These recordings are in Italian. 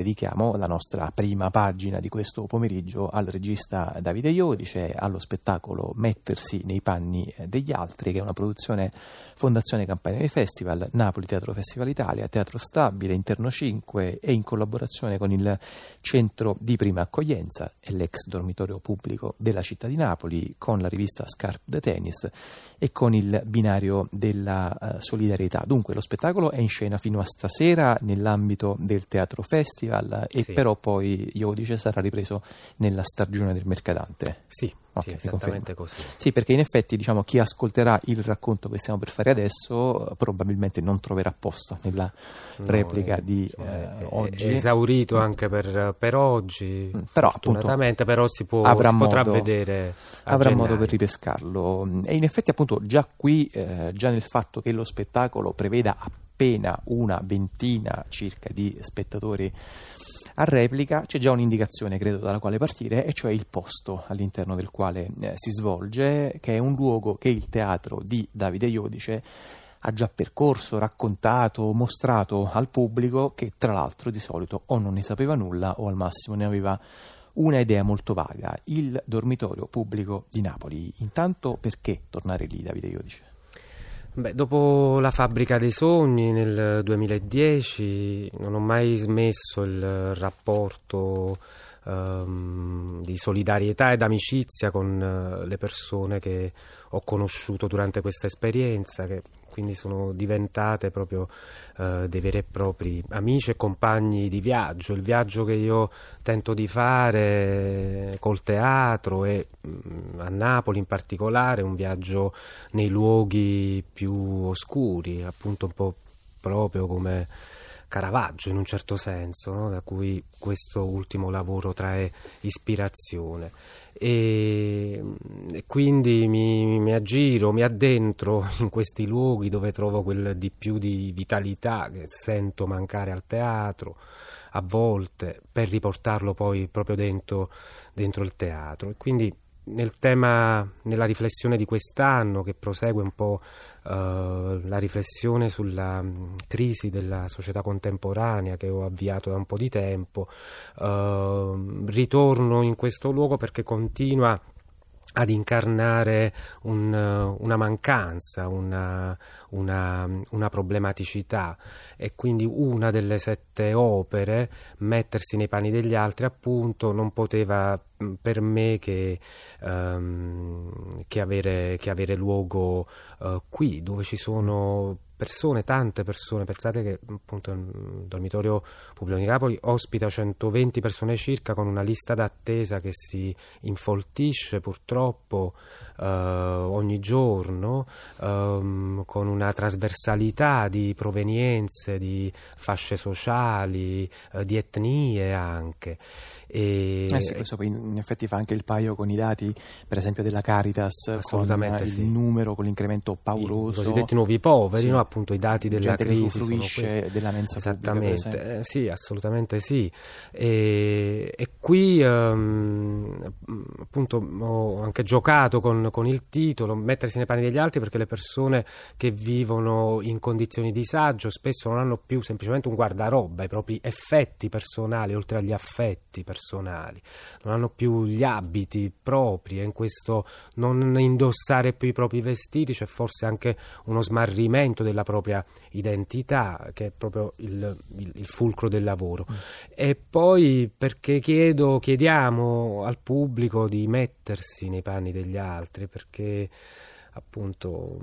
Dedichiamo la nostra prima pagina di questo pomeriggio al regista Davide Iodice, allo spettacolo Mettersi nei panni degli altri, che è una produzione Fondazione Campania dei Festival, Napoli Teatro Festival Italia, Teatro Stabile, Interno 5 e in collaborazione con il Centro di Prima Accoglienza e l'ex dormitorio pubblico della città di Napoli, con la rivista Scarp de Tennis e con il binario della uh, solidarietà. Dunque lo spettacolo è in scena fino a stasera nell'ambito del Teatro Festival festival e sì. però poi Iodice sarà ripreso nella stagione del Mercatante. Sì, okay, sì esattamente così. Sì, perché in effetti diciamo, chi ascolterà il racconto che stiamo per fare adesso probabilmente non troverà posto nella no, replica è, di eh, oggi. È esaurito anche per, per oggi, mm, però, fortunatamente, appunto, però si, può, si potrà modo, vedere Avrà modo per ripescarlo. E in effetti appunto già qui, eh, già nel fatto che lo spettacolo preveda appena una ventina circa di spettatori a replica c'è già un'indicazione, credo, dalla quale partire, e cioè il posto all'interno del quale eh, si svolge, che è un luogo che il teatro di Davide Iodice ha già percorso, raccontato, mostrato al pubblico che tra l'altro di solito o non ne sapeva nulla o al massimo ne aveva una idea molto vaga, il dormitorio pubblico di Napoli. Intanto perché tornare lì Davide Iodice? Beh, dopo la fabbrica dei sogni nel 2010 non ho mai smesso il rapporto um, di solidarietà ed amicizia con uh, le persone che ho conosciuto durante questa esperienza, che quindi sono diventate proprio uh, dei veri e propri amici e compagni di viaggio. Il viaggio che io tento di fare col teatro e um, a Napoli in particolare, un viaggio nei luoghi più oscuri, appunto un po' proprio come Caravaggio in un certo senso, no? da cui questo ultimo lavoro trae ispirazione. E, e quindi mi, mi, aggiro, mi addentro in questi luoghi dove trovo quel di più di vitalità che sento mancare al teatro a volte per riportarlo poi proprio dentro, dentro il teatro. E quindi nel tema, nella riflessione di quest'anno che prosegue un po' uh, la riflessione sulla um, crisi della società contemporanea che ho avviato da un po' di tempo, uh, ritorno in questo luogo perché continua ad incarnare un, una mancanza, una, una, una, problematicità. E quindi una delle sette opere, mettersi nei panni degli altri, appunto, non poteva per me che, um, che, avere, che avere, luogo uh, qui, dove ci sono persone, tante persone, pensate che appunto il dormitorio pubblico di Napoli ospita 120 persone circa con una lista d'attesa che si infoltisce purtroppo eh, ogni giorno ehm, con una trasversalità di provenienze, di fasce sociali, eh, di etnie anche. E, eh sì, questo poi in effetti fa anche il paio con i dati, per esempio, della Caritas, assolutamente con sì. il numero, con l'incremento pauroso. I cosiddetti nuovi poveri, sì. no? appunto i dati della Gente crisi. Che usufruisce della mensa Esattamente, eh, sì, assolutamente sì. E, e qui um, appunto ho anche giocato con, con il titolo, mettersi nei panni degli altri, perché le persone che vivono in condizioni di disagio spesso non hanno più semplicemente un guardaroba, i propri effetti personali, oltre agli affetti personali personali, non hanno più gli abiti propri e in questo non indossare più i propri vestiti c'è forse anche uno smarrimento della propria identità che è proprio il, il, il fulcro del lavoro. Mm. E poi perché chiedo, chiediamo al pubblico di mettersi nei panni degli altri perché appunto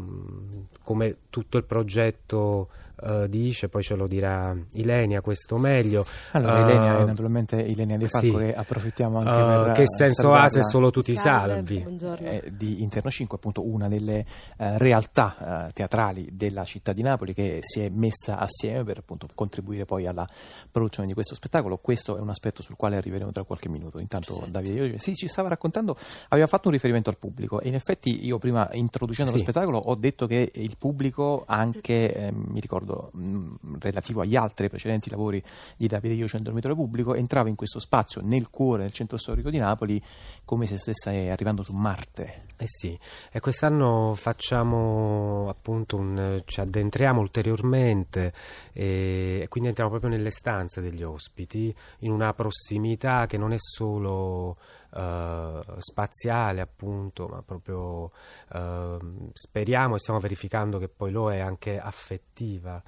come tutto il progetto uh, dice, poi ce lo dirà Ilenia questo meglio. Allora, uh, Ilenia è naturalmente Ilenia Di Falco sì. e approfittiamo anche uh, per Che senso ha se solo tu ti salvi? Eh, di Interno 5, appunto una delle uh, realtà teatrali della città di Napoli che si è messa assieme per appunto contribuire poi alla produzione di questo spettacolo. Questo è un aspetto sul quale arriveremo tra qualche minuto. Intanto certo. Davide sì, ci stava raccontando, aveva fatto un riferimento al pubblico e in effetti io prima introducendo sì. lo spettacolo ho detto che il pubblico anche, eh, mi ricordo, ricordo, mh, relativo agli altri precedenti lavori di Davide Io un dormitorio pubblico, entrava in questo spazio nel cuore, nel centro storico di Napoli, come se stesse arrivando su Marte. Eh sì, e quest'anno facciamo appunto un, ci addentriamo ulteriormente e, e quindi entriamo proprio nelle stanze degli ospiti in una prossimità che non è solo Uh, spaziale appunto, ma proprio uh, speriamo e stiamo verificando che poi lo è anche affettiva.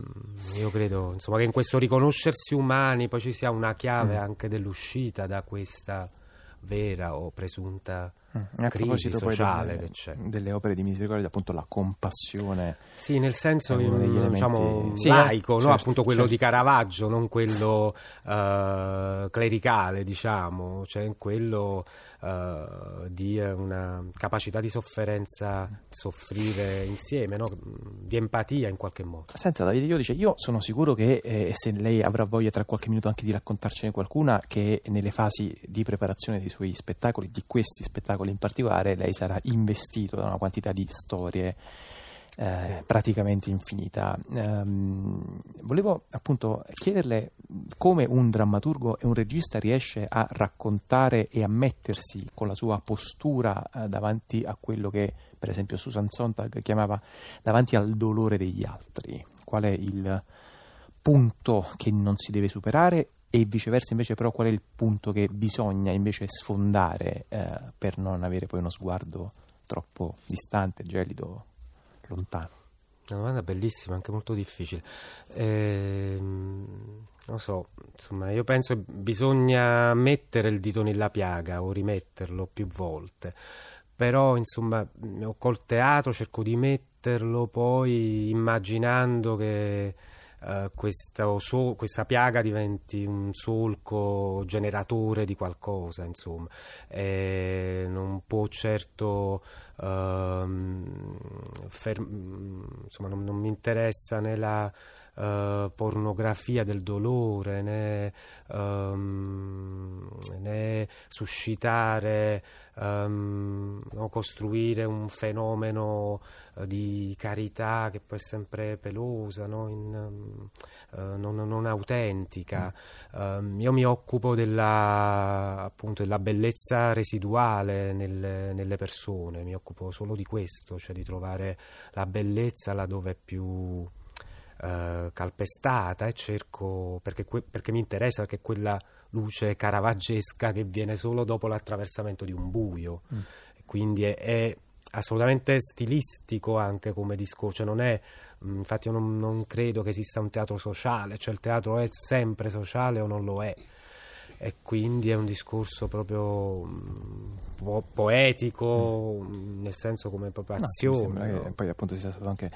Mm, io credo insomma, che in questo riconoscersi umani poi ci sia una chiave mm. anche dell'uscita da questa vera o presunta. A crisi sociale delle, che c'è. Delle opere di misericordia, appunto la compassione. Sì, nel senso in, diciamo, sì, laico, certo, no? appunto quello certo. di Caravaggio, non quello uh, clericale, diciamo, cioè quello uh, di una capacità di sofferenza, soffrire insieme, no? di empatia in qualche modo. Senta Davide, io dice, io sono sicuro che eh, se lei avrà voglia tra qualche minuto anche di raccontarcene qualcuna, che nelle fasi di preparazione dei suoi spettacoli, di questi spettacoli in particolare, lei sarà investito da una quantità di storie eh, praticamente infinita. Um, volevo appunto chiederle come un drammaturgo e un regista riesce a raccontare e a mettersi con la sua postura eh, davanti a quello che per esempio Susan Sontag chiamava davanti al dolore degli altri. Qual è il punto che non si deve superare e viceversa invece però qual è il punto che bisogna invece sfondare eh, per non avere poi uno sguardo troppo distante, gelido, lontano? Una domanda bellissima, anche molto difficile. Ehm, non so, insomma, io penso che bisogna mettere il dito nella piaga o rimetterlo più volte. Però, insomma, col teatro cerco di metterlo poi immaginando che uh, questa, so, questa, piaga diventi un solco generatore di qualcosa, insomma. E non può certo uh, fer- insomma, non, non mi interessa né la uh, pornografia del dolore né, um, né suscitare um, no, costruire un fenomeno uh, di carità che poi è sempre pelosa no? In, um, uh, non, non, autentica mm. io mi occupo della, appunto, della bellezza residuale nelle, nelle persone mi occupo solo di questo cioè di trovare la bellezza laddove è più eh, calpestata e cerco, perché, que- perché, mi interessa, perché quella luce caravaggesca che viene solo dopo l'attraversamento di un buio. Mm. Quindi è, è, assolutamente stilistico anche come discorso, cioè non è, mm, infatti io non, non credo che esista un teatro sociale, cioè il teatro è sempre sociale o non lo è e quindi è un discorso proprio mm, po- poetico mm. nel senso come proprio azione no, no? poi appunto sia stato anche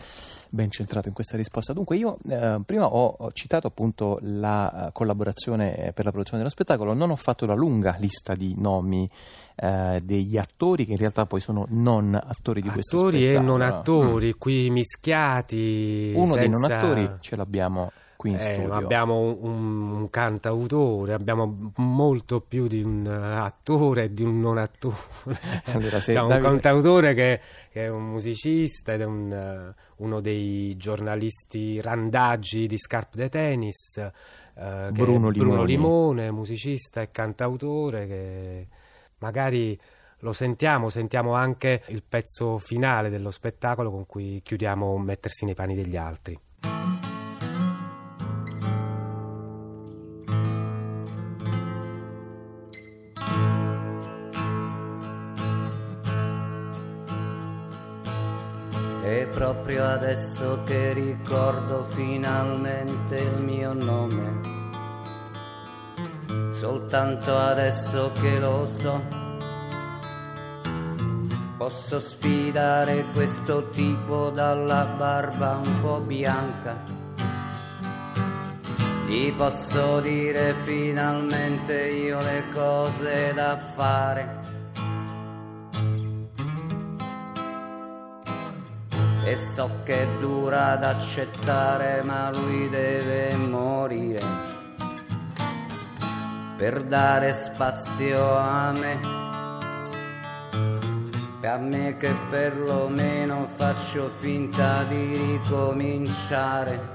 ben centrato in questa risposta dunque io eh, prima ho, ho, citato appunto la uh, collaborazione per la produzione dello spettacolo non ho fatto la lunga lista di nomi eh, degli attori che in realtà poi sono non attori di attori questo spettacolo attori e non attori mm. qui mischiati uno senza... dei non attori ce l'abbiamo qui in eh, studio. Abbiamo un, un, cantautore, abbiamo molto più di un attore e di un non attore. Allora, abbiamo Davide... un cantautore che, che, è un musicista ed è un, uh, uno dei giornalisti randaggi di Scarpe de Tennis. Uh, Bruno, Bruno Limone, musicista e cantautore che magari lo sentiamo, sentiamo anche il pezzo finale dello spettacolo con cui chiudiamo Mettersi nei panni degli altri. Proprio adesso che ricordo finalmente il mio nome. Soltanto adesso che lo so, posso sfidare questo tipo dalla barba un po' bianca. Gli posso dire finalmente io le cose da fare e so che è dura da accettare ma lui deve morire per dare spazio a me a me che perlomeno faccio finta di ricominciare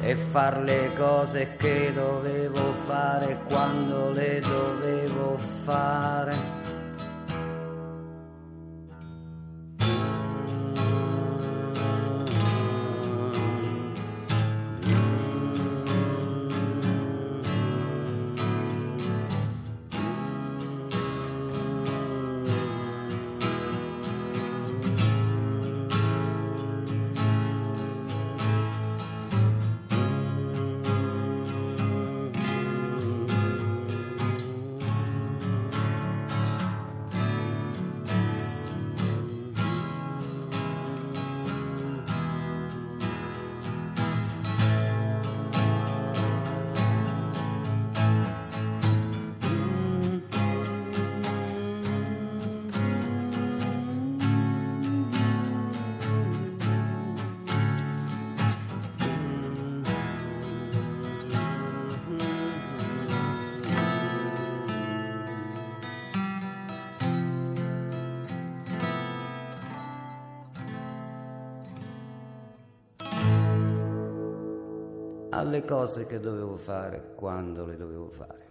e far le cose che dovevo fare quando le dovevo fare. Alle cose che dovevo fare quando le dovevo fare.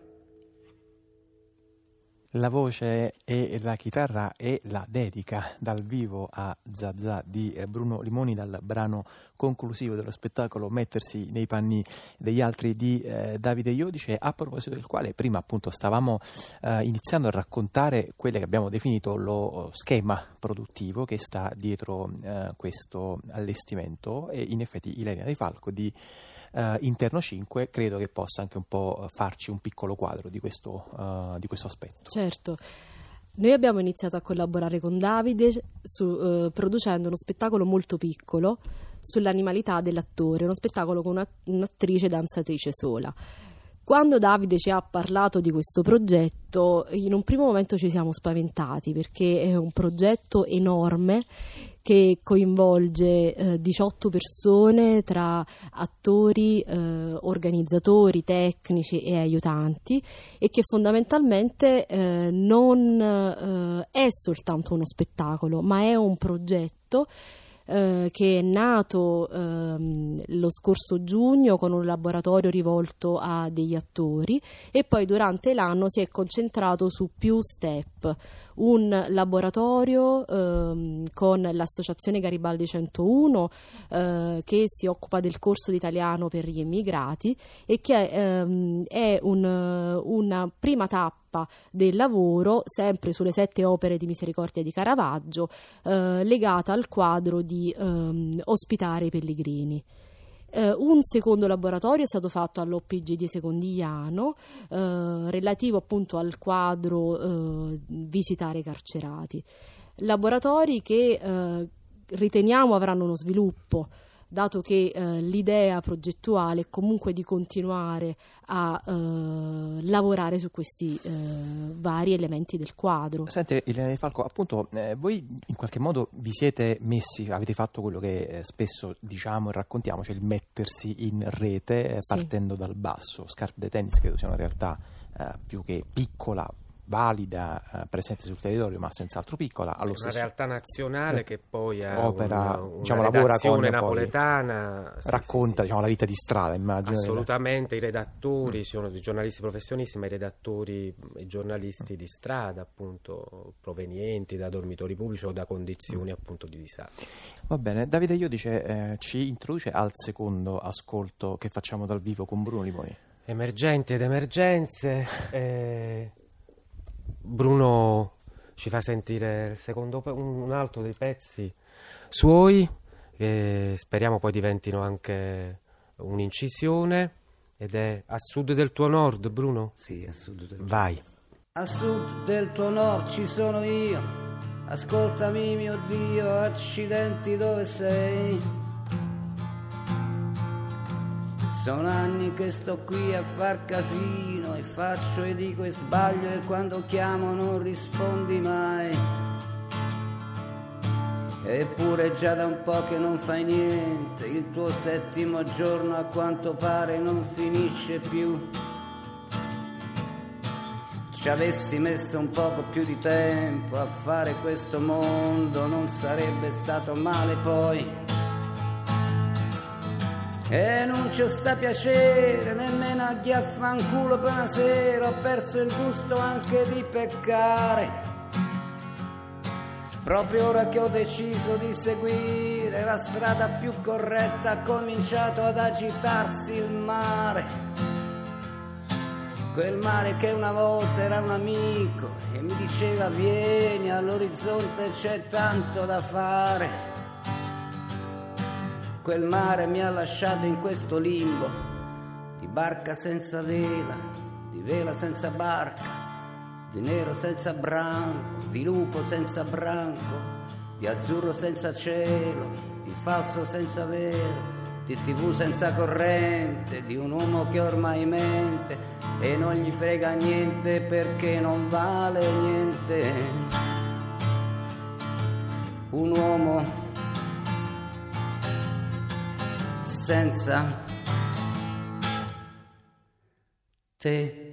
La voce e la chitarra e la dedica dal vivo a Zazà di eh, Bruno Limoni dal brano conclusivo dello spettacolo Mettersi nei panni degli altri di eh, Davide Iodice, a proposito del quale prima appunto stavamo eh, iniziando a raccontare quello che abbiamo definito lo schema produttivo che sta dietro eh, questo allestimento e in effetti Ilenia Di Falco di eh, Interno 5 credo che possa anche un po' farci un piccolo quadro di questo, uh, di questo aspetto. Certo. Noi abbiamo iniziato a collaborare con Davide su, uh, producendo uno spettacolo molto piccolo sull'animalità dell'attore, uno spettacolo con una, un'attrice danzatrice sola. Quando Davide ci ha parlato di questo progetto, in un primo momento ci siamo spaventati perché è un progetto enorme che coinvolge eh, 18 persone tra attori, eh, organizzatori, tecnici e aiutanti e che fondamentalmente eh, non eh, è soltanto uno spettacolo, ma è un progetto eh, che è nato ehm, lo scorso giugno con un laboratorio rivolto a degli attori e poi durante l'anno si è concentrato su più step un laboratorio ehm, con l'associazione Garibaldi 101 eh, che si occupa del corso d'italiano per gli immigrati e che ehm, è un, una prima tappa del lavoro, sempre sulle sette opere di misericordia di Caravaggio, eh, legata al quadro di ehm, ospitare i pellegrini. Uh, un secondo laboratorio è stato fatto all'OPG di Secondigliano uh, relativo appunto al quadro uh, visitare i carcerati. Laboratori che riteniamo avranno uno sviluppo dato che eh, l'idea progettuale è comunque di continuare a eh, lavorare su questi eh, vari elementi del quadro. Senti, Elena Di Falco, appunto, eh, voi in qualche modo vi siete messi, avete fatto quello che eh, spesso diciamo e raccontiamo, cioè il mettersi in rete eh, partendo sì. dal basso. Scarpe de tennis credo sia una realtà più che piccola, valida eh, presenza sul territorio, ma senz'altro piccola. Allo una realtà nazionale eh, che poi ha opera, una, una diciamo, lavora con napoletana. Sì, racconta sì. Diciamo, la vita di strada, immagino. Assolutamente, i redattori, mm. sono i giornalisti professionisti, ma i redattori, i giornalisti di strada, appunto, provenienti da dormitori pubblici o da condizioni mm. appunto di disagio. Va bene, Davide io dice, eh, ci introduce al secondo ascolto che facciamo dal vivo con Bruno Limoni. Emergenti ed emergenze. Eh Bruno ci fa sentire secondo, un altro dei pezzi suoi che speriamo poi diventino anche un'incisione ed è a sud del tuo nord Bruno? Sì, a sud del tuo Vai. A sud del tuo nord ci sono io, ascoltami mio Dio, accidenti dove sei? Sono anni che sto qui a far casino e faccio e dico e sbaglio e quando chiamo non rispondi mai. Eppure già da un po' che non fai niente, il tuo settimo giorno a quanto pare non finisce più. ci avessi messo un poco più di tempo a fare questo mondo non sarebbe stato male poi. E non ci sta piacere nemmeno a chi affanculo per una sera, ho perso il gusto anche di peccare. Proprio ora che ho deciso di seguire la strada più corretta ha cominciato ad agitarsi il mare quel mare che una volta era un amico e mi diceva vieni all'orizzonte c'è tanto da fare. Quel mare mi ha lasciato in questo limbo di barca senza vela, di vela senza barca, di nero senza branco, di lupo senza branco, di azzurro senza cielo, di falso senza vero di tv senza corrente, di un uomo che ormai mente e non gli frega niente perché non vale niente. Un uomo senza te.